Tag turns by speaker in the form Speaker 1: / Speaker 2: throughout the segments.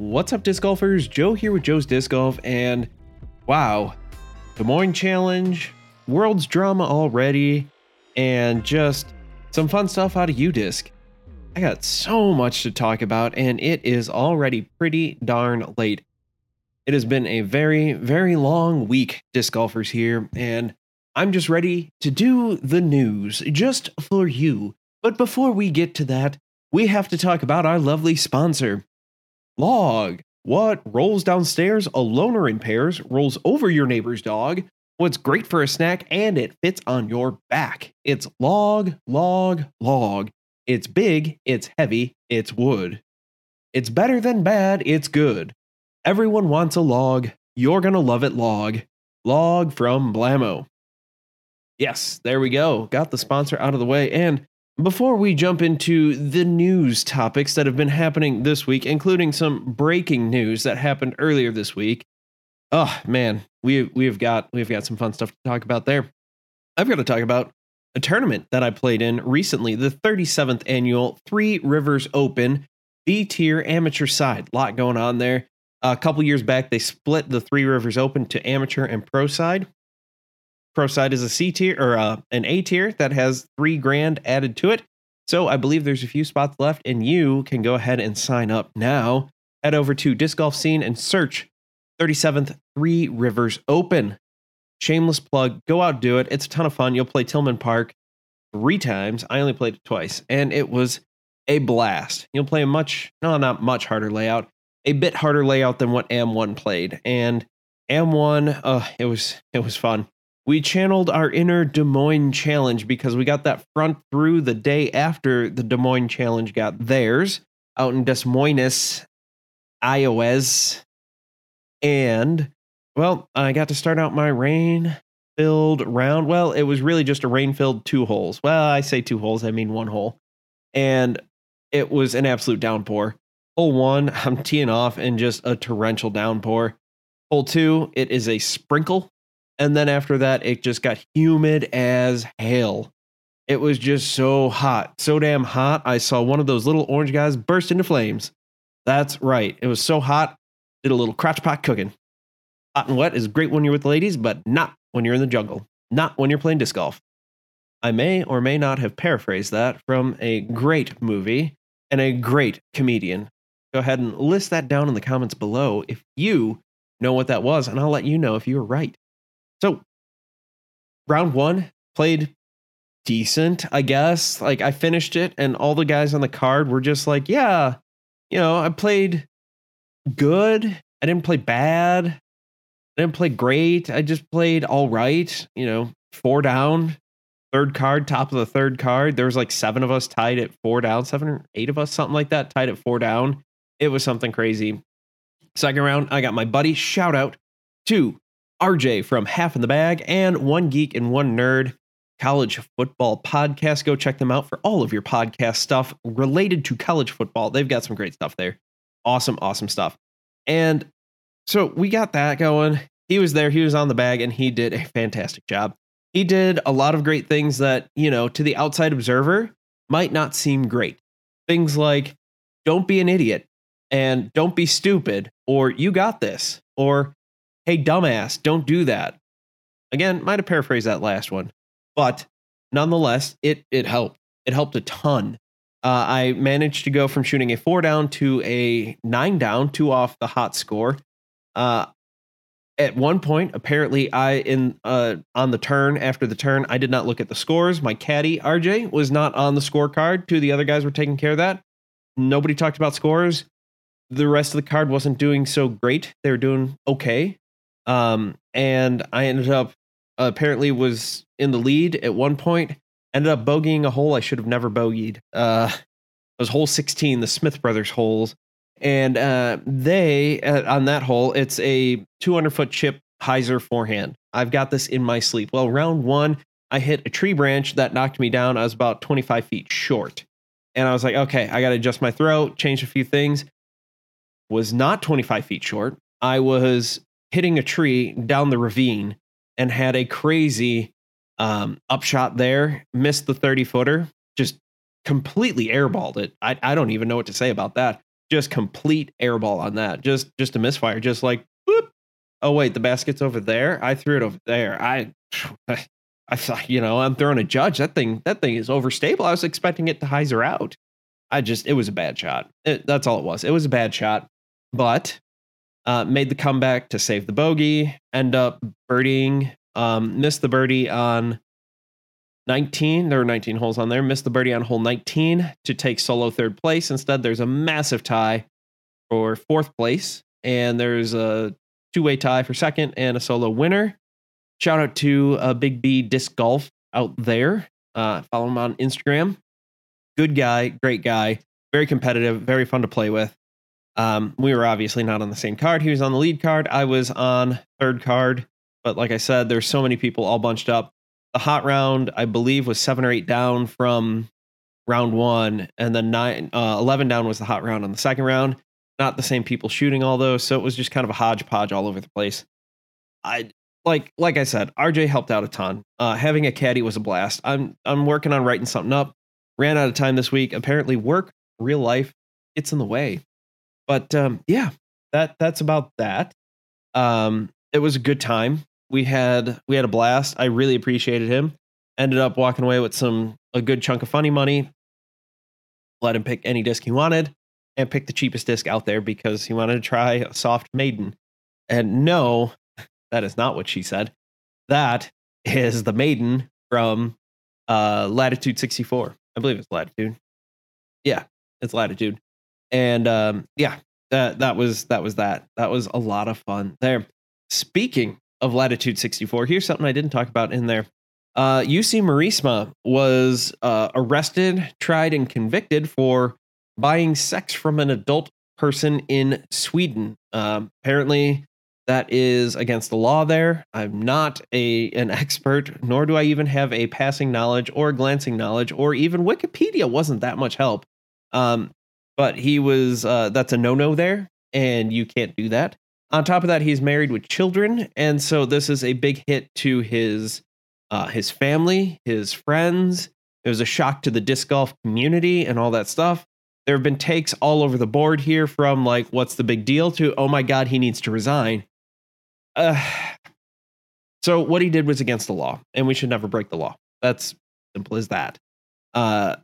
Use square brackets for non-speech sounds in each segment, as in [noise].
Speaker 1: What's up, disc golfers? Joe here with Joe's Disc Golf, and wow, Des Moines Challenge, World's drama already, and just some fun stuff out of UDisc. I got so much to talk about, and it is already pretty darn late. It has been a very, very long week, disc golfers here, and I'm just ready to do the news just for you. But before we get to that, we have to talk about our lovely sponsor. Log. What rolls downstairs alone or in pairs, rolls over your neighbor's dog. What's great for a snack and it fits on your back. It's log, log, log. It's big, it's heavy, it's wood. It's better than bad, it's good. Everyone wants a log. You're gonna love it, log. Log from Blammo. Yes, there we go. Got the sponsor out of the way. And before we jump into the news topics that have been happening this week, including some breaking news that happened earlier this week, oh man, we we've got we've got some fun stuff to talk about there. I've got to talk about a tournament that I played in recently, the 37th annual Three Rivers Open B tier amateur side. A lot going on there. A couple years back, they split the Three Rivers Open to amateur and pro side. Pro side is a C tier or uh, an A tier that has three grand added to it. So I believe there's a few spots left, and you can go ahead and sign up now. Head over to Disc Golf Scene and search 37th Three Rivers Open. Shameless plug. Go out, do it. It's a ton of fun. You'll play Tillman Park three times. I only played it twice, and it was a blast. You'll play a much, no, not much harder layout, a bit harder layout than what Am1 played. And Am1, uh, it was it was fun we channeled our inner Des Moines challenge because we got that front through the day after the Des Moines challenge got theirs out in Des Moines, Iowa. And well, I got to start out my rain filled round. Well, it was really just a rain filled two holes. Well, I say two holes, I mean one hole. And it was an absolute downpour. Hole one, [laughs] I'm teeing off in just a torrential downpour. Hole two, it is a sprinkle and then after that, it just got humid as hell. It was just so hot, so damn hot. I saw one of those little orange guys burst into flames. That's right. It was so hot, did a little crotch pot cooking. Hot and wet is great when you're with the ladies, but not when you're in the jungle, not when you're playing disc golf. I may or may not have paraphrased that from a great movie and a great comedian. Go ahead and list that down in the comments below if you know what that was, and I'll let you know if you were right. So round one played decent, I guess. Like I finished it, and all the guys on the card were just like, yeah, you know, I played good. I didn't play bad. I didn't play great. I just played all right. You know, four down, third card, top of the third card. There was like seven of us tied at four down, seven or eight of us, something like that, tied at four down. It was something crazy. Second round, I got my buddy. Shout out to RJ from Half in the Bag, and One Geek and One Nerd college football podcast. Go check them out for all of your podcast stuff related to college football. They've got some great stuff there. Awesome, awesome stuff. And so we got that going. He was there, he was on the bag, and he did a fantastic job. He did a lot of great things that, you know, to the outside observer might not seem great. Things like don't be an idiot and don't be stupid, or you got this, or hey, dumbass, don't do that. Again, might have paraphrased that last one, but nonetheless, it it helped. It helped a ton. Uh, I managed to go from shooting a four down to a nine down, two off the hot score. Uh, at one point, apparently, I in uh, on the turn after the turn, I did not look at the scores. My caddy RJ was not on the scorecard. Two of the other guys were taking care of that. Nobody talked about scores. The rest of the card wasn't doing so great. They were doing okay. Um, and I ended up apparently was in the lead at one point. Ended up bogeying a hole I should have never bogeyed. Uh, it was hole 16, the Smith brothers holes. And uh, they, uh, on that hole, it's a 200 foot chip hyzer forehand. I've got this in my sleep. Well, round one, I hit a tree branch that knocked me down. I was about 25 feet short. And I was like, okay, I got to adjust my throw, change a few things. Was not 25 feet short. I was hitting a tree down the ravine and had a crazy um, upshot there, missed the 30 footer, just completely airballed it. I, I don't even know what to say about that. just complete airball on that. Just just a misfire. Just like whoop. Oh wait, the basket's over there. I threw it over there. I [sighs] I thought, you know, I'm throwing a judge. That thing, that thing is overstable. I was expecting it to hyzer out. I just, it was a bad shot. It, that's all it was. It was a bad shot, but uh, made the comeback to save the bogey. End up birdieing, um, missed the birdie on 19. There were 19 holes on there. Missed the birdie on hole 19 to take solo third place. Instead, there's a massive tie for fourth place, and there's a two way tie for second and a solo winner. Shout out to uh, Big B Disc Golf out there. Uh, follow him on Instagram. Good guy, great guy, very competitive, very fun to play with. Um, we were obviously not on the same card. He was on the lead card. I was on third card. But like I said, there's so many people all bunched up. The hot round, I believe, was seven or eight down from round one, and then nine, uh, 11 down was the hot round on the second round. Not the same people shooting all those, so it was just kind of a hodgepodge all over the place. I like like I said, RJ helped out a ton. Uh, having a caddy was a blast. I'm I'm working on writing something up. Ran out of time this week. Apparently, work, real life, gets in the way. But um, yeah, that that's about that. Um, it was a good time. We had we had a blast. I really appreciated him. Ended up walking away with some a good chunk of funny money. Let him pick any disc he wanted, and pick the cheapest disc out there because he wanted to try a soft maiden. And no, [laughs] that is not what she said. That is the maiden from uh, Latitude 64. I believe it's Latitude. Yeah, it's Latitude. And um, yeah, that that was that was that. That was a lot of fun there. Speaking of Latitude 64, here's something I didn't talk about in there. Uh, Jussi Meresmaa was uh, arrested, tried, and convicted for buying sex from an adult person in Sweden. Um, apparently, that is against the law there. I'm not a an expert, nor do I even have a passing knowledge or glancing knowledge, or even Wikipedia wasn't that much help. Um, but he was uh, that's a no no there, and you can't do that. On top of that, he's married with children, and so this is a big hit to his uh, his family, his friends. It was a shock to the disc golf community and all that stuff. There have been takes all over the board here from like, what's the big deal to, oh my God, he needs to resign. Uh, [sighs] so what he did was against the law, and we should never break the law. That's simple as that. Uh,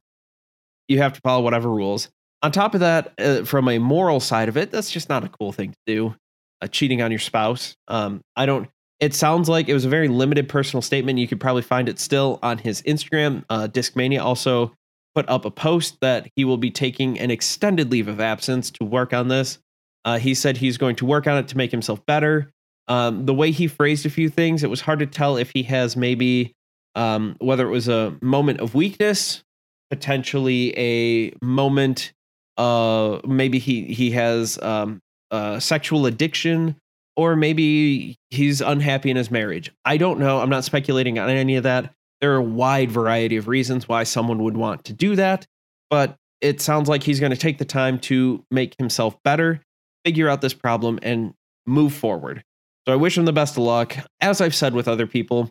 Speaker 1: you have to follow whatever rules. On top of that, uh, from a moral side of it, that's just not a cool thing to do. Uh, cheating on your spouse. Um, I don't. It sounds like it was a very limited personal statement. You could probably find it still on his Instagram. Uh, Discmania also put up a post that he will be taking an extended leave of absence to work on this. Uh, he said he's going to work on it to make himself better. Um, the way he phrased a few things, it was hard to tell if he has maybe um, whether it was a moment of weakness, potentially a moment. Uh, maybe he he has um, uh, sexual addiction, or maybe he's unhappy in his marriage. I don't know. I'm not speculating on any of that. There are a wide variety of reasons why someone would want to do that, but it sounds like he's going to take the time to make himself better, figure out this problem, and move forward. So I wish him the best of luck. As I've said with other people,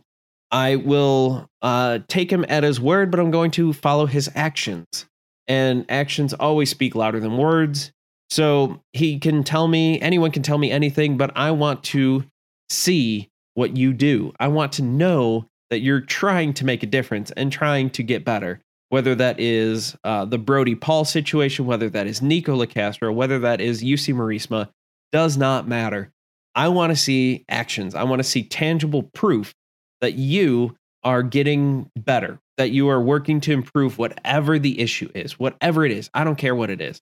Speaker 1: I will uh, take him at his word, but I'm going to follow his actions. And actions always speak louder than words. So he can tell me, anyone can tell me anything, but I want to see what you do. I want to know that you're trying to make a difference and trying to get better. Whether that is uh, the Brody Paul situation, whether that is Nikko Locastro, whether that is Jussi Meresmaa, does not matter. I want to see actions. I want to see tangible proof that you are getting better, that you are working to improve whatever the issue is, whatever it is. I don't care what it is.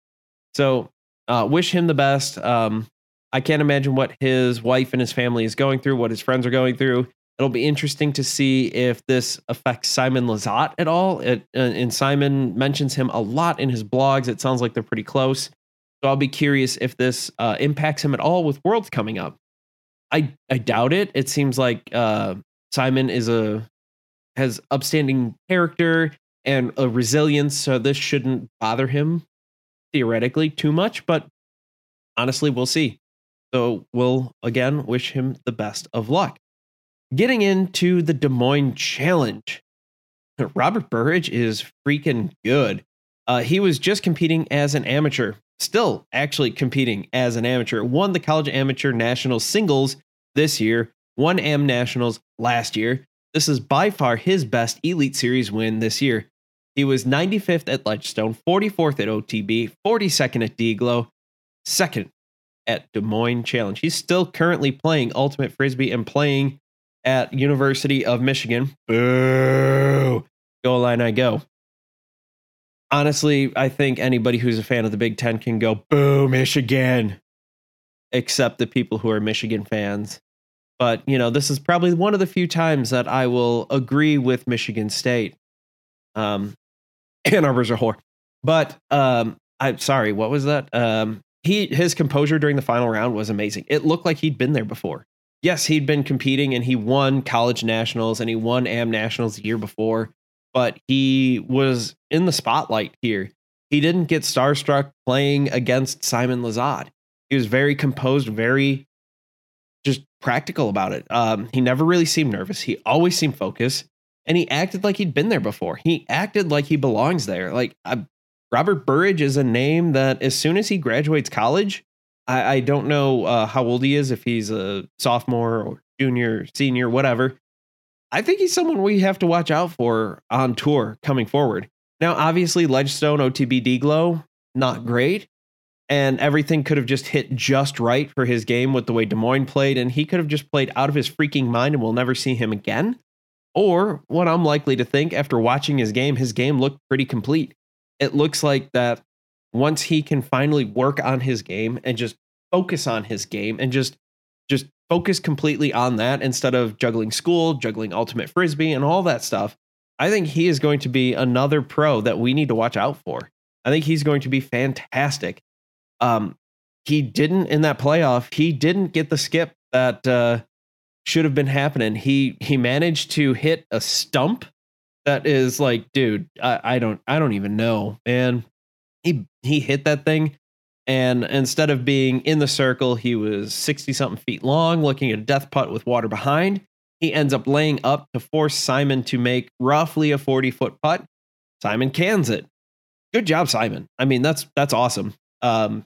Speaker 1: So, uh, wish him the best. Um, I can't imagine what his wife and his family is going through, what his friends are going through. It'll be interesting to see if this affects Simon Lizotte at all. It, uh, and Simon mentions him a lot in his blogs. It sounds like they're pretty close. So I'll be curious if this uh, impacts him at all with Worlds coming up. I I doubt it. It seems like uh, Simon is a has upstanding character and a resilience, so this shouldn't bother him theoretically too much. But honestly, we'll see. So we'll again wish him the best of luck. Getting into the Des Moines Challenge, [laughs] Robert Burridge is freaking good. Uh, he was just competing as an amateur, still actually competing as an amateur. Won the college amateur national singles this year, won AM nationals last year. This is by far his best Elite Series win this year. He was 95th at Ledgestone, 44th at OTB, 42nd at DGLO, second at Des Moines Challenge. He's still currently playing Ultimate Frisbee and playing at University of Michigan. Boo! Go line I go. Honestly, I think anybody who's a fan of the Big Ten can go, boo, Michigan. Except the people who are Michigan fans. But, you know, this is probably one of the few times that I will agree with Michigan State. Um, [clears throat] Ann Arbor's a whore. But um, I'm sorry, what was that? Um, he his composure during the final round was amazing. It looked like he'd been there before. Yes, he'd been competing and he won college nationals and he won AM nationals the year before, but he was in the spotlight here. He didn't get starstruck playing against Simon Lizotte. He was very composed, very just practical about it. Um, he never really seemed nervous. He always seemed focused, and he acted like he'd been there before. He acted like he belongs there. Like Robert Burridge is a name that as soon as he graduates college, I, I don't know uh, how old he is, if he's a sophomore or junior, senior, whatever. I think he's someone we have to watch out for on tour coming forward. Now, obviously, Ledgestone, OTB, Glow, not great. And everything could have just hit just right for his game with the way Des Moines played. And he could have just played out of his freaking mind and we'll never see him again. Or what I'm likely to think after watching his game, his game looked pretty complete it looks like that once he can finally work on his game and just focus on his game and just just focus completely on that instead of juggling school, juggling ultimate frisbee and all that stuff. I think he is going to be another pro that we need to watch out for. I think he's going to be fantastic. Um, he didn't in that playoff. He didn't get the skip that uh, should have been happening. He he managed to hit a stump that is like, dude, I, I don't I don't even know. And he he hit that thing. And instead of being in the circle, he was 60 something feet long, looking at a death putt with water behind. He ends up laying up to force Simon to make roughly a 40 foot putt. Simon cans it. Good job, Simon. I mean, that's that's awesome. Um,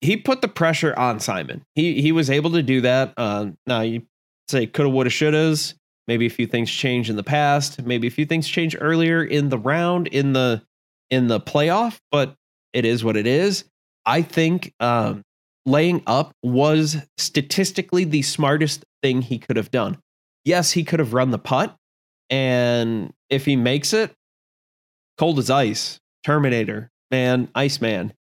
Speaker 1: he put the pressure on Simon. He he was able to do that. Uh, now you say coulda, woulda, shouldas. Maybe a few things change in the past. Maybe a few things change earlier in the round in the in the playoff, but it is what it is. I think um, laying up was statistically the smartest thing he could have done. Yes, he could have run the putt, and if he makes it, cold as ice, Terminator, man, Iceman,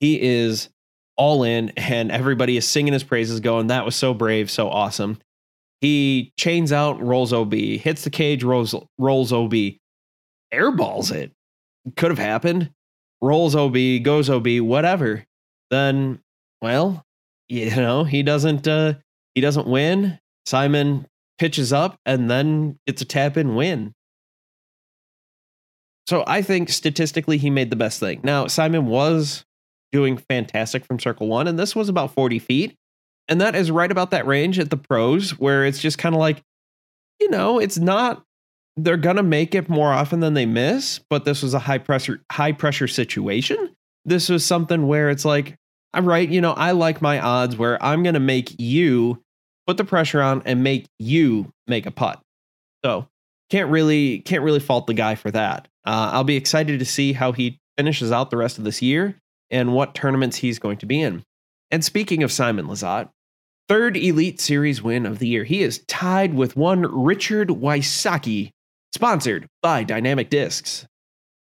Speaker 1: he is all in, and everybody is singing his praises, going, "That was so brave, so awesome." He chains out, rolls OB, hits the cage, rolls rolls OB, airballs it. Could have happened. Rolls OB, goes OB, whatever. Then, well, you know, he doesn't uh he doesn't win. Simon pitches up and then it's a tap in win. So I think statistically he made the best thing. Now, Simon was doing fantastic from circle one, and this was about 40 feet. And that is right about that range at the pros where it's just kind of like, you know, it's not they're gonna make it more often than they miss, but this was a high pressure high pressure situation. This was something where it's like, I'm right, you know, I like my odds where I'm gonna make you put the pressure on and make you make a putt. So can't really can't really fault the guy for that. Uh, I'll be excited to see how he finishes out the rest of this year and what tournaments he's going to be in. And speaking of Simon Lizotte, third Elite Series win of the year. He is tied with one Richard Wysocki, sponsored by Dynamic Discs.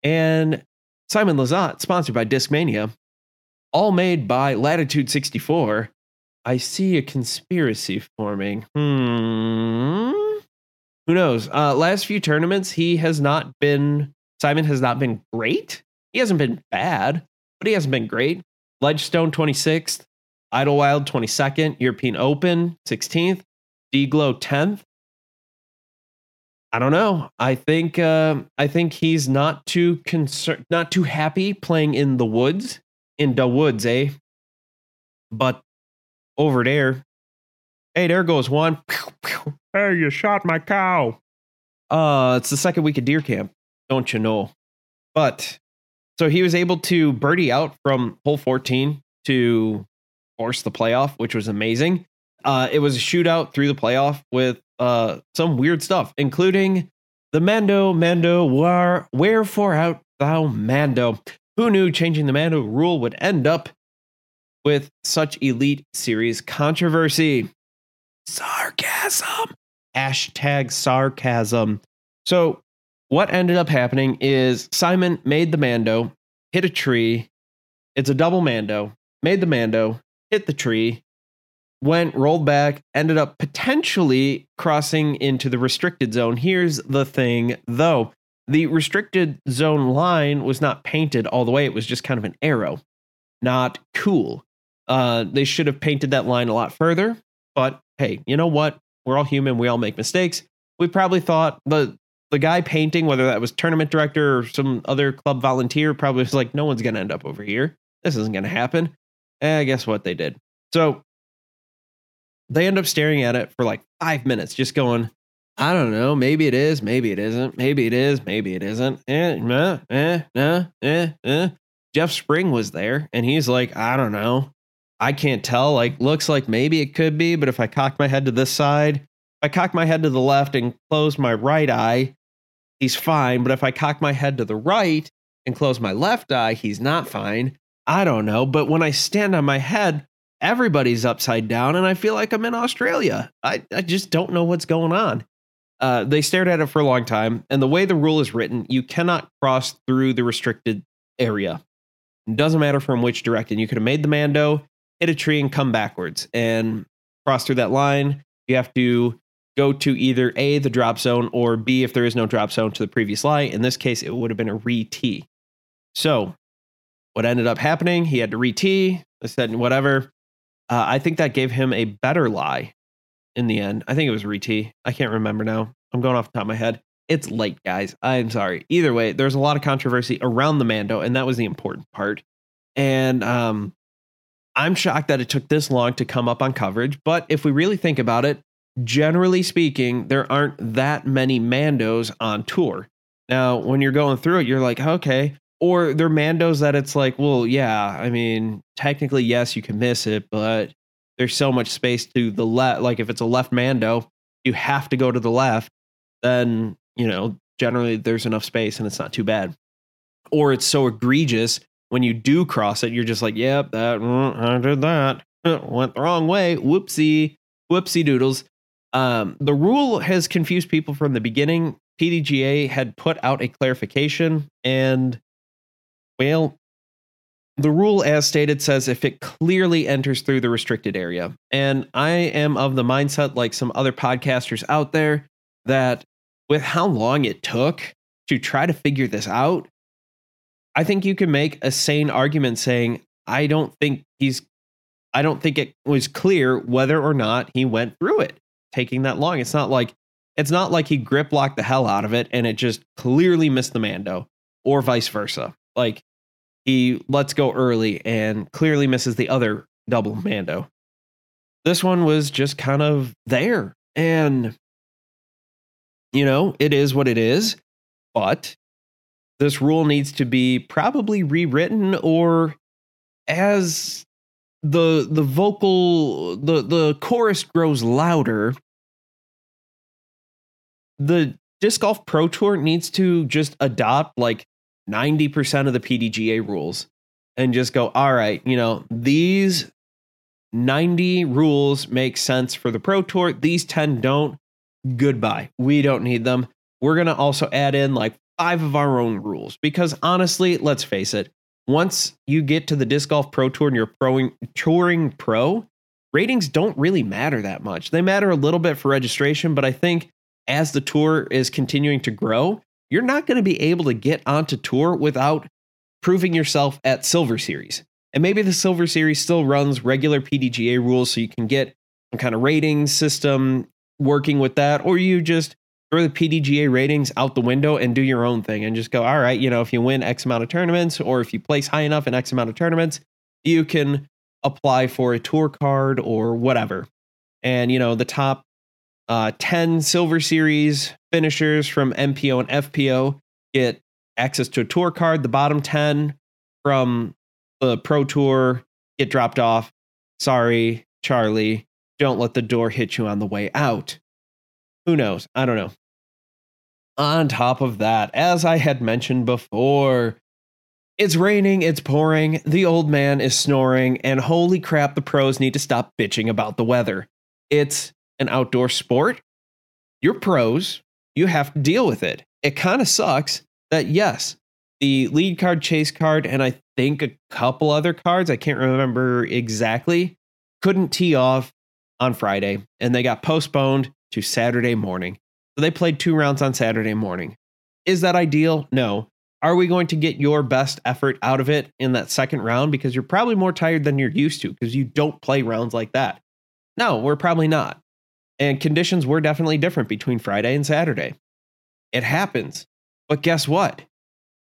Speaker 1: And Simon Lizotte, sponsored by Discmania, all made by Latitude 64. I see a conspiracy forming. Hmm. Who knows? Uh, last few tournaments, he has not been, Simon has not been great. He hasn't been bad, but he hasn't been great. Ledgestone 26th, Idlewild 22nd, European Open 16th, DGLO 10th. I don't know. I think uh, I think he's not too concerned, not too happy playing in the woods, in the woods, eh? But over there, hey, there goes one. [laughs] Hey, you shot my cow. Uh, it's the second week of deer camp, don't you know? But So he was able to birdie out from hole 14 to force the playoff, which was amazing. Uh, it was a shootout through the playoff with uh, some weird stuff, including the Mando, Mando, war, wherefore out thou Mando? Who knew changing the Mando rule would end up with such elite series controversy? Sarcasm. Hashtag sarcasm. So, what ended up happening is Simon made the Mando, hit a tree. It's a double Mando, made the Mando, hit the tree, went, rolled back, ended up potentially crossing into the restricted zone. Here's the thing though the restricted zone line was not painted all the way, it was just kind of an arrow. Not cool. Uh, they should have painted that line a lot further, but hey, you know what? We're all human, we all make mistakes. We probably thought the the guy painting, whether that was tournament director or some other club volunteer, probably was like, no one's going to end up over here. This isn't going to happen. And guess what they did? So they end up staring at it for like five minutes, just going, I don't know. Maybe it is. Maybe it isn't. Maybe it is. Maybe it isn't. Eh, eh, eh, eh, eh, eh. Jeff Spring was there and he's like, I don't know. I can't tell. Like, looks like maybe it could be, but if I cock my head to this side, if I cock my head to the left and close my right eye, he's fine. But if I cock my head to the right and close my left eye, he's not fine. I don't know. But when I stand on my head, everybody's upside down and I feel like I'm in Australia. I, I just don't know what's going on. Uh, they stared at it for a long time. And the way the rule is written, you cannot cross through the restricted area. It doesn't matter from which direction. You could have made the Mando, hit a tree, and come backwards and cross through that line. You have to go to either A, the drop zone, or B, if there is no drop zone, to the previous lie. In this case, it would have been a re tee. So, what ended up happening, he had to re tee. I said, whatever. Uh, I think that gave him a better lie in the end. I think it was Reti. I can't remember now. I'm going off the top of my head. It's late, guys. I'm sorry. Either way, there's a lot of controversy around the Mando, and that was the important part. And um, I'm shocked that it took this long to come up on coverage. But if we really think about it, generally speaking, there aren't that many Mandos on tour. Now, when you're going through it, you're like, okay, or they're mandos that it's like, well, yeah, I mean, technically, yes, you can miss it, but there's so much space to the left. Like if it's a left mando, you have to go to the left. Then you know, generally there's enough space and it's not too bad. Or it's so egregious when you do cross it, you're just like, yep, that mm, I did that [laughs] went the wrong way. Whoopsie, whoopsie doodles. Um, the rule has confused people from the beginning. PDGA had put out a clarification, and well, the rule, as stated, says if it clearly enters through the restricted area. And I am of the mindset, like some other podcasters out there, that with how long it took to try to figure this out, I think you can make a sane argument saying, I don't think he's, I don't think it was clear whether or not he went through it taking that long. It's not like, it's not like he grip locked the hell out of it and it just clearly missed the Mando or vice versa. Like, he lets go early and clearly misses the other double Mando. This one was just kind of there. And, you know, it is what it is. But this rule needs to be probably rewritten or as the the vocal the the chorus grows louder the disc golf pro tour needs to just adopt like 90% of the PDGA rules and just go, all right, you know, these 90 rules make sense for the Pro Tour. These 10 don't. Goodbye. We don't need them. We're going to also add in like five of our own rules because honestly, let's face it, once you get to the Disc Golf Pro Tour and you're proing, touring pro, ratings don't really matter that much. They matter a little bit for registration, but I think as the tour is continuing to grow, you're not going to be able to get onto tour without proving yourself at Silver Series. And maybe the Silver Series still runs regular PDGA rules so you can get some kind of rating system working with that, or you just throw the PDGA ratings out the window and do your own thing and just go, all right, you know, if you win X amount of tournaments or if you place high enough in X amount of tournaments, you can apply for a tour card or whatever. And, you know, the top uh, 10 Silver Series finishers from MPO and FPO get access to a tour card. The bottom 10 from the Pro Tour get dropped off. Sorry, Charlie. Don't let the door hit you on the way out. Who knows? I don't know. On top of that, as I had mentioned before, it's raining, it's pouring, the old man is snoring, and holy crap, the pros need to stop bitching about the weather. It's an outdoor sport. You're pros, you have to deal with it. It kind of sucks that, yes, the lead card, chase card, and I think a couple other cards, I can't remember exactly, couldn't tee off on Friday, and they got postponed to Saturday morning. So they played two rounds on Saturday morning. Is that ideal? No. Are we going to get your best effort out of it in that second round? Because you're probably more tired than you're used to because you don't play rounds like that. No, we're probably not. And conditions were definitely different between Friday and Saturday. It happens. But guess what?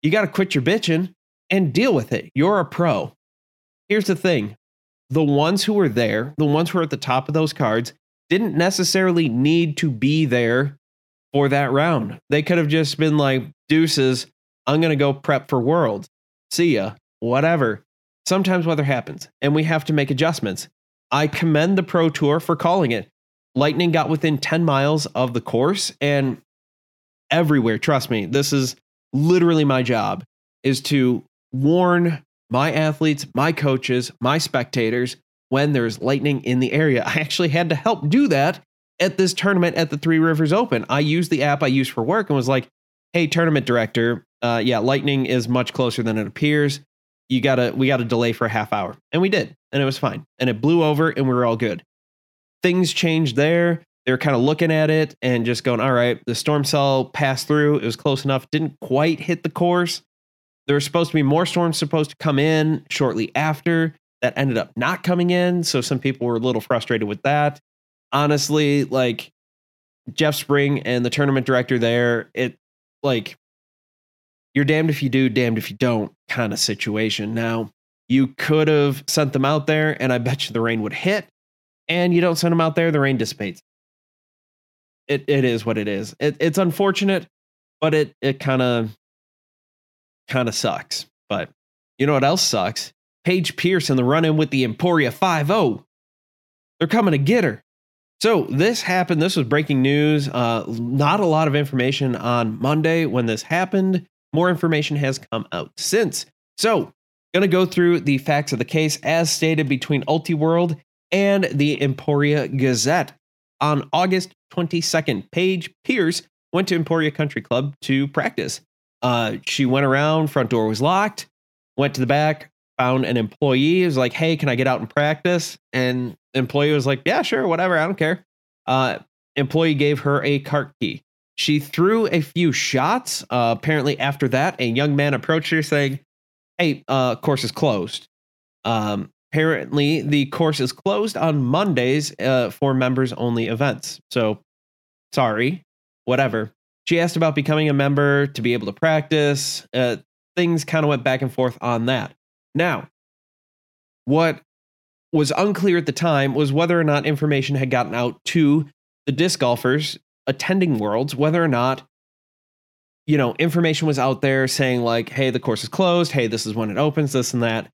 Speaker 1: You got to quit your bitching and deal with it. You're a pro. Here's the thing the ones who were there, the ones who were at the top of those cards, didn't necessarily need to be there for that round. They could have just been like, deuces, I'm going to go prep for Worlds. See ya. Whatever. Sometimes weather happens and we have to make adjustments. I commend the Pro Tour for calling it. Lightning got within 10 miles of the course and everywhere, trust me, this is literally my job is to warn my athletes, my coaches, my spectators when there's lightning in the area. [laughs] I actually had to help do that at this tournament at the Three Rivers Open. I used the app I use for work and was like, "Hey, tournament director, uh, yeah, lightning is much closer than it appears. You gotta, we got to delay for a half hour, and we did, and it was fine, and it blew over, and we were all good. Things changed there. They were kind of looking at it and just going, "All right, the storm cell passed through. It was close enough. Didn't quite hit the course. There were supposed to be more storms supposed to come in shortly after." That ended up not coming in. So some people were a little frustrated with that honestly, like Jeff Spring and the tournament director there, it like you're damned if you do, damned if you don't kind of situation. Now, you could have sent them out there, and I bet you the rain would hit, and you don't send them out there, the rain dissipates. It it is what it is. It, it's unfortunate, but it it kind of kind of sucks. But you know what else sucks? Paige Pierce in the run in with the Emporia 5 0. They're coming to get her. So this happened. This was breaking news. Uh, not a lot of information on Monday when this happened. More information has come out since. So, to go through the facts of the case as stated between Ultiworld and the Emporia Gazette. On August 22nd, Paige Pierce went to Emporia Country Club to practice. Uh, she went around, front door was locked, went to the back, found an employee, was like, hey, can I get out and practice? And employee was like, yeah, sure, whatever, I don't care. Uh, employee gave her a cart key. She threw a few shots. Uh, apparently, after that, a young man approached her saying, hey, uh, course is closed. Um, apparently, the course is closed on Mondays uh, for members only events. So, sorry, whatever. She asked about becoming a member to be able to practice. Uh, things kind of went back and forth on that. Now, what was unclear at the time was whether or not information had gotten out to the disc golfers attending Worlds, whether or not you know information was out there saying like, "Hey, the course is closed. Hey, this is when it opens. This and that."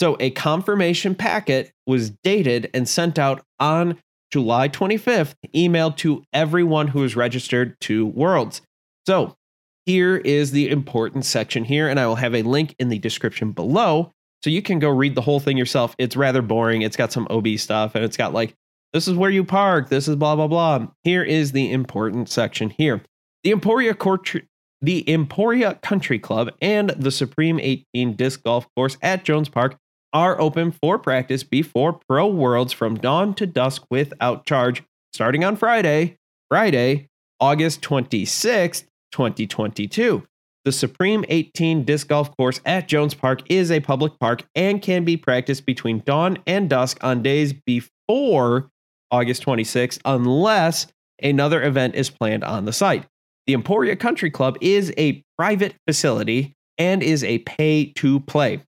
Speaker 1: So a confirmation packet was dated and sent out on July 25th, emailed to everyone who is registered to Worlds. So here is the important section here, and I will have a link in the description below so you can go read the whole thing yourself. It's rather boring. It's got some OB stuff and it's got like, this is where you park. This is blah, blah, blah. Here is the important section here. The Emporia Court, the Emporia Country Club and the Supreme 18 Disc Golf Course at Jones Park are open for practice before Pro Worlds from dawn to dusk without charge starting on Friday, Friday, August 26th, 2022. The Supreme 18 Disc Golf Course at Jones Park is a public park and can be practiced between dawn and dusk on days before August 26, unless another event is planned on the site. The Emporia Country Club is a private facility and is a pay to play.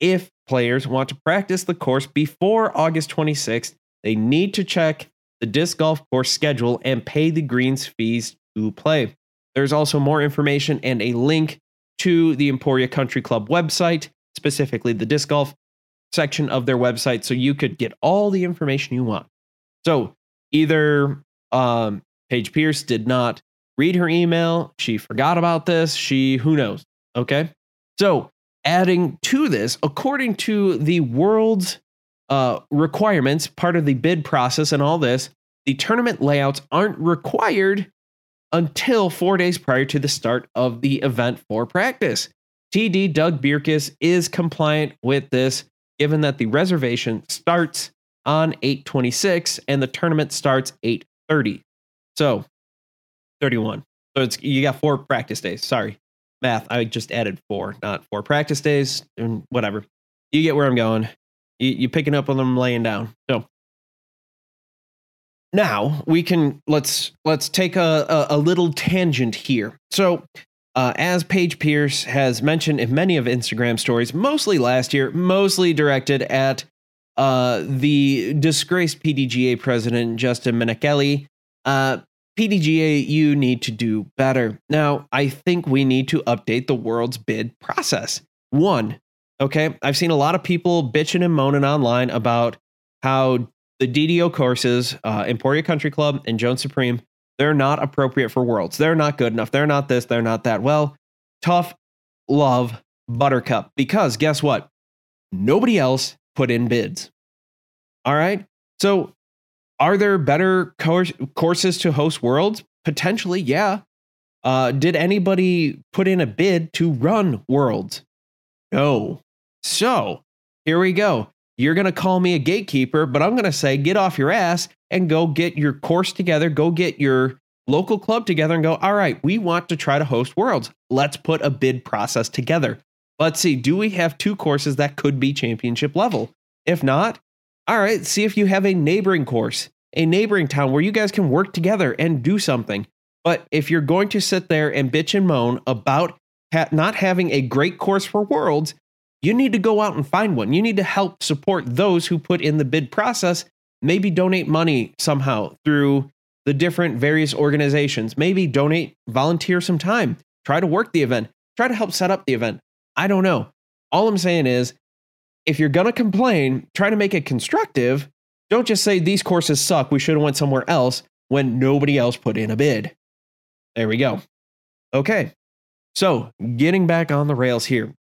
Speaker 1: If players want to practice the course before August 26th, they need to check the disc golf course schedule and pay the greens fees to play. There's also more information and a link to the Emporia Country Club website, specifically the disc golf section of their website, so you could get all the information you want. So either um, Paige Pierce did not read her email, she forgot about this, she, who knows? Okay. So adding to this, according to the world's uh, requirements, part of the bid process and all this, the tournament layouts aren't required until four days prior to the start of the event for practice. TD Doug Bierkes is compliant with this, given that the reservation starts on 826 and the tournament starts 830. So 31. So it's you got four practice days. Sorry. Math. I just added four, not four practice days and whatever. You get where I'm going. You, you picking up on them laying down. So now we can let's let's take a, a, a little tangent here. So uh, as Paige Pierce has mentioned in many of Instagram stories, mostly last year, mostly directed at uh, the disgraced PDGA president Justin Menickelli. Uh, PDGA, you need to do better. Now, I think we need to update the world's bid process. One, okay, I've seen a lot of people bitching and moaning online about how the DDO courses, uh, Emporia Country Club and Jones Supreme, they're not appropriate for worlds. They're not good enough. They're not this. They're not that. Well, tough love Buttercup because guess what? Nobody else put in bids. All right. So, are there better course, courses to host worlds? Potentially, yeah. Uh, did anybody put in a bid to run worlds? No. So, here we go. You're going to call me a gatekeeper, but I'm going to say get off your ass and go get your course together, go get your local club together and go, all right, we want to try to host worlds. Let's put a bid process together. Let's see, do we have two courses that could be championship level? If not, all right, see if you have a neighboring course, a neighboring town where you guys can work together and do something. But if you're going to sit there and bitch and moan about ha- not having a great course for worlds, you need to go out and find one. You need to help support those who put in the bid process. Maybe donate money somehow through the different various organizations. Maybe donate, volunteer some time, try to work the event, try to help set up the event. I don't know. All I'm saying is if you're going to complain, try to make it constructive. Don't just say these courses suck. We should have went somewhere else when nobody else put in a bid. There we go. Okay. So, getting back on the rails here.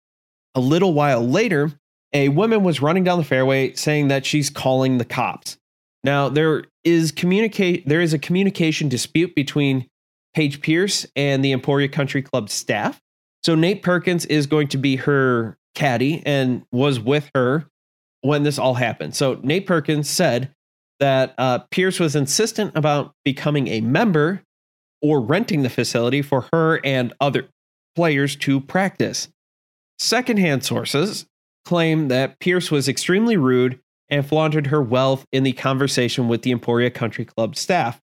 Speaker 1: A little while later, a woman was running down the fairway saying that she's calling the cops. Now, there is communicate there is a communication dispute between Paige Pierce and the Emporia Country Club staff. So Nate Perkins is going to be her caddy and was with her when this all happened. So Nate Perkins said that uh, Pierce was insistent about becoming a member or renting the facility for her and other players to practice. Secondhand sources claim that Pierce was extremely rude and flaunted her wealth in the conversation with the Emporia Country Club staff.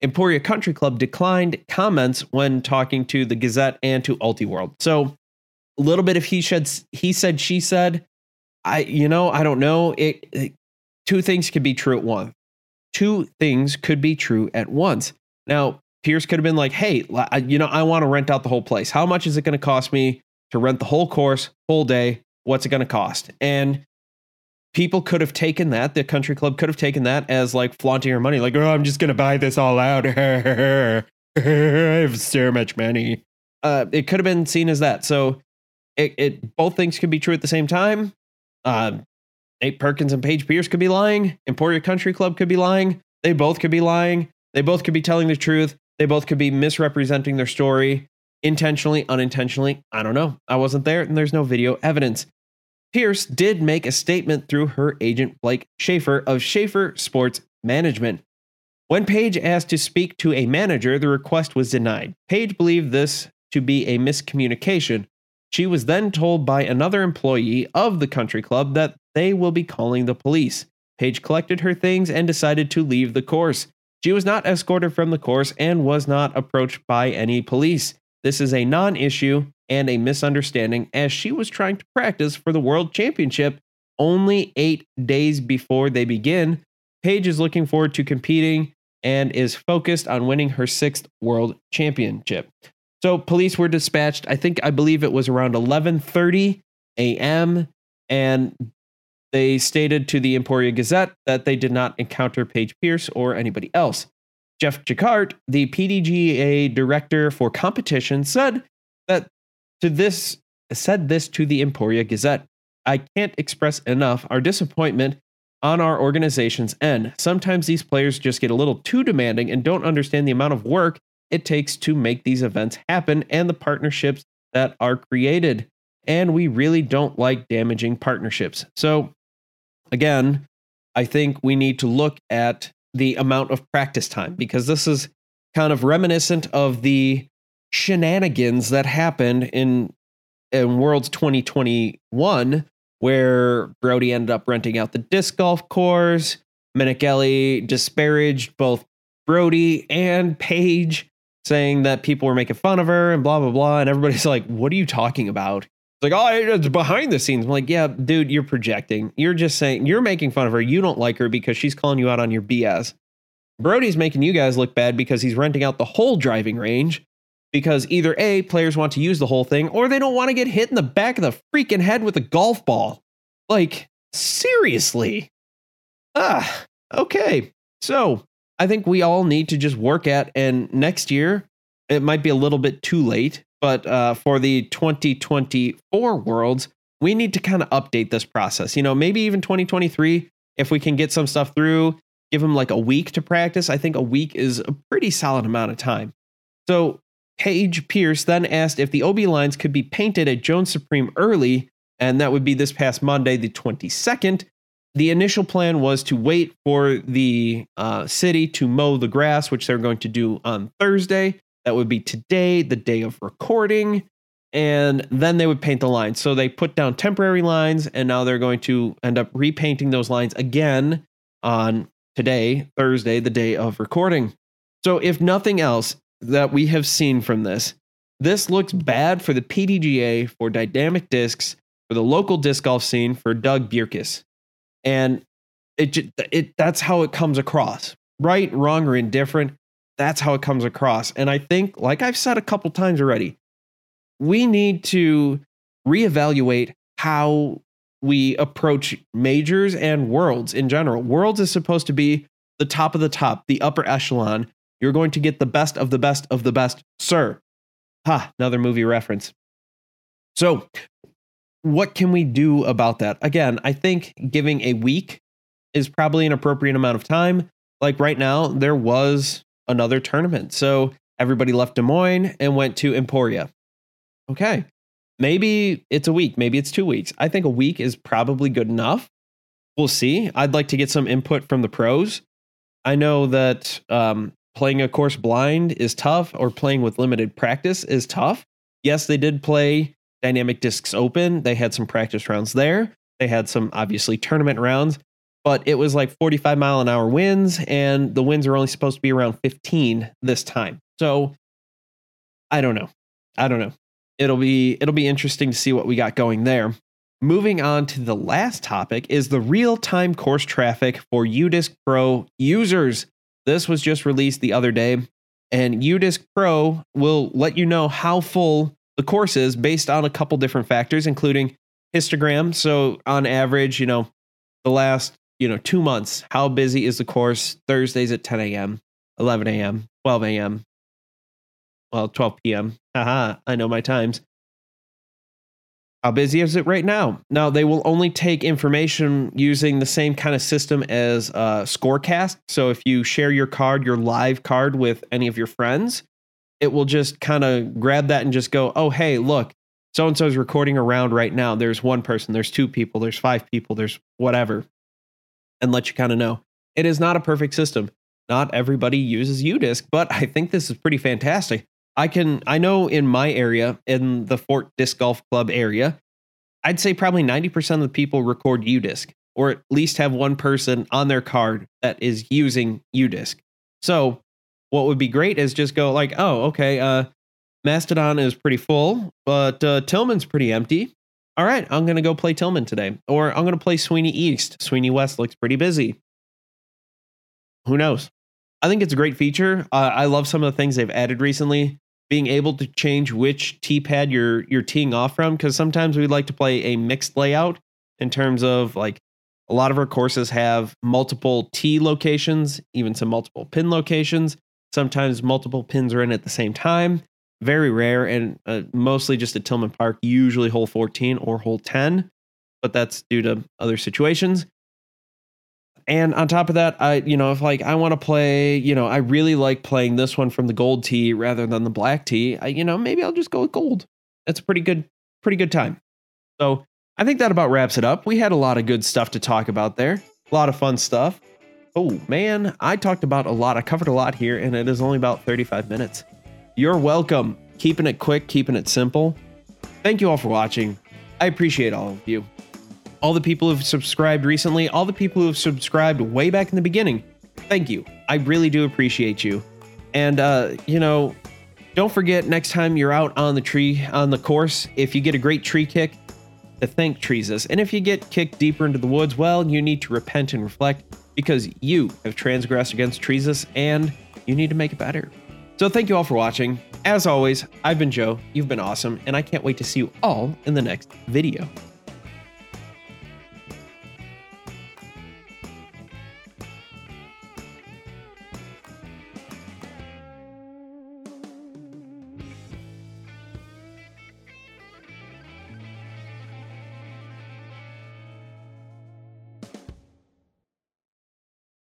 Speaker 1: Emporia Country Club declined comments when talking to the Gazette and to Ultiworld. So a little bit of he said he said she said. I you know I don't know. It, it two things could be true at once. Two things could be true at once. Now Pierce could have been like, "Hey, you know, I want to rent out the whole place. How much is it going to cost me to rent the whole course, whole day. What's it going to cost? And people could have taken that, the country club could have taken that as like flaunting her money, like, oh, I'm just going to buy this all out. [laughs] I have so much money. Uh, it could have been seen as that. So it, it both things could be true at the same time. Uh, Nate Perkins and Paige Pierce could be lying. Emporia Country Club could be lying. They both could be lying. They both could be telling the truth. They both could be misrepresenting their story intentionally, unintentionally. I don't know. I wasn't there and there's no video evidence. Pierce did make a statement through her agent Blake Schaefer of Schaefer Sports Management. When Paige asked to speak to a manager, the request was denied. Paige believed this to be a miscommunication. She was then told by another employee of the country club that they will be calling the police. Paige collected her things and decided to leave the course. She was not escorted from the course and was not approached by any police. This is a non issue and a misunderstanding as she was trying to practice for the World Championship only eight days before they begin. Paige is looking forward to competing and is focused on winning her sixth World Championship. So police were dispatched. I think I believe it was around 11:30 a.m. and they stated to the Emporia Gazette that they did not encounter Paige Pierce or anybody else. Jeff Jacquart, the PDGA director for competition, said that to this said this to the Emporia Gazette. I can't express enough our disappointment on our organization's end. Sometimes these players just get a little too demanding and don't understand the amount of work it takes to make these events happen and the partnerships that are created. And we really don't like damaging partnerships. So, again, I think we need to look at the amount of practice time because this is kind of reminiscent of the shenanigans that happened in in Worlds 2021 where Brody ended up renting out the disc golf course. Menickelli disparaged both Brody and Paige, saying that people were making fun of her and blah blah blah. And everybody's like, "What are you talking about?" Like, "Oh, it's behind the scenes." I'm like, "Yeah, dude, you're projecting. You're just saying you're making fun of her. You don't like her because she's calling you out on your BS." Brody's making you guys look bad because he's renting out the whole driving range because either A, players want to use the whole thing, or they don't want to get hit in the back of the freaking head with a golf ball. Like, seriously. Ah, okay. So I think we all need to just work at, and next year, it might be a little bit too late, but uh, for the 2024 worlds, we need to kind of update this process. You know, maybe even 2023, if we can get some stuff through, give them like a week to practice. I think a week is a pretty solid amount of time. So Paige Pierce then asked if the OB lines could be painted at Jones Supreme early, and that would be this past Monday, the 22nd. The initial plan was to wait for the uh, city to mow the grass, which they're going to do on Thursday. That would be today, the day of recording. And then they would paint the lines. So they put down temporary lines, and now they're going to end up repainting those lines again on today, Thursday, the day of recording. So, if nothing else, that we have seen from this. This looks bad for the PDGA, for Dynamic Discs, for the local disc golf scene, for Doug Bjerkes. And it, it that's how it comes across. Right, wrong, or indifferent. That's how it comes across. And I think, like I've said a couple times already, we need to reevaluate how we approach majors and worlds in general. Worlds is supposed to be the top of the top, the upper echelon. You're going to get the best of the best of the best, sir. Ha, another movie reference. So, what can we do about that? Again, I think giving a week is probably an appropriate amount of time. Like right now, there was another tournament. So, everybody left Des Moines and went to Emporia. Okay. Maybe it's a week, maybe it's two weeks. I think a week is probably good enough. We'll see. I'd like to get some input from the pros. I know that um, playing a course blind is tough or playing with limited practice is tough. Yes, they did play Dynamic Discs Open. They had some practice rounds there. They had some obviously tournament rounds, but it was like 45 mile an hour winds, and the winds are only supposed to be around 15 this time. So I don't know. I don't know. It'll be it'll be interesting to see what we got going there. Moving on to the last topic is the real-time course traffic for UDisc Pro users. This was just released the other day, and UDisc Pro will let you know how full the course is based on a couple different factors, including histogram. So, on average, you know, the last you know two months, how busy is the course? Thursdays at 10 a.m., 11 a.m., 12 a.m., well, 12 p.m. Haha, I know my times. How busy is it right now? Now, they will only take information using the same kind of system as uh, Scorecast. So if you share your card, your live card with any of your friends, it will just kind of grab that and just go, oh, hey, look, so and so is recording around right now. There's one person, there's two people, there's five people, there's whatever, and let you kind of know. It is not a perfect system. Not everybody uses UDisc, but I think this is pretty fantastic. I can I know in my area, in the Fort Disc Golf Club area, I'd say probably 90% of the people record UDisc or at least have one person on their card that is using UDisc. So what would be great is just go like, oh, okay, uh, Mastodon is pretty full, but uh, Tillman's pretty empty. All right, I'm going to go play Tillman today. Or I'm going to play Sweeney East. Sweeney West looks pretty busy. Who knows? I think it's a great feature. Uh, I love some of the things they've added recently being able to change which tee pad you're you're teeing off from because sometimes we'd like to play a mixed layout in terms of like a lot of our courses have multiple tee locations, even some multiple pin locations. Sometimes multiple pins are in at the same time. Very rare and uh, mostly just at Tillman Park, usually hole 14 or hole 10, but that's due to other situations. And on top of that, I, you know, if like I want to play, you know, I really like playing this one from the gold tee rather than the black tee, I, you know, maybe I'll just go with gold. That's a pretty good, pretty good time. So I think that about wraps it up. We had a lot of good stuff to talk about there, a lot of fun stuff. Oh man, I talked about a lot. I covered a lot here, and it is only about 35 minutes. You're welcome. Keeping it quick, keeping it simple. Thank you all for watching. I appreciate all of you all the people who've subscribed recently, all the people who have subscribed way back in the beginning. Thank you. I really do appreciate you. And uh, you know, don't forget next time you're out on the tree on the course, if you get a great tree kick, to thank Treesus. And if you get kicked deeper into the woods, well, you need to repent and reflect because you have transgressed against Treesus and you need to make it better. So thank you all for watching. As always, I've been Joe, you've been awesome, and I can't wait to see you all in the next video.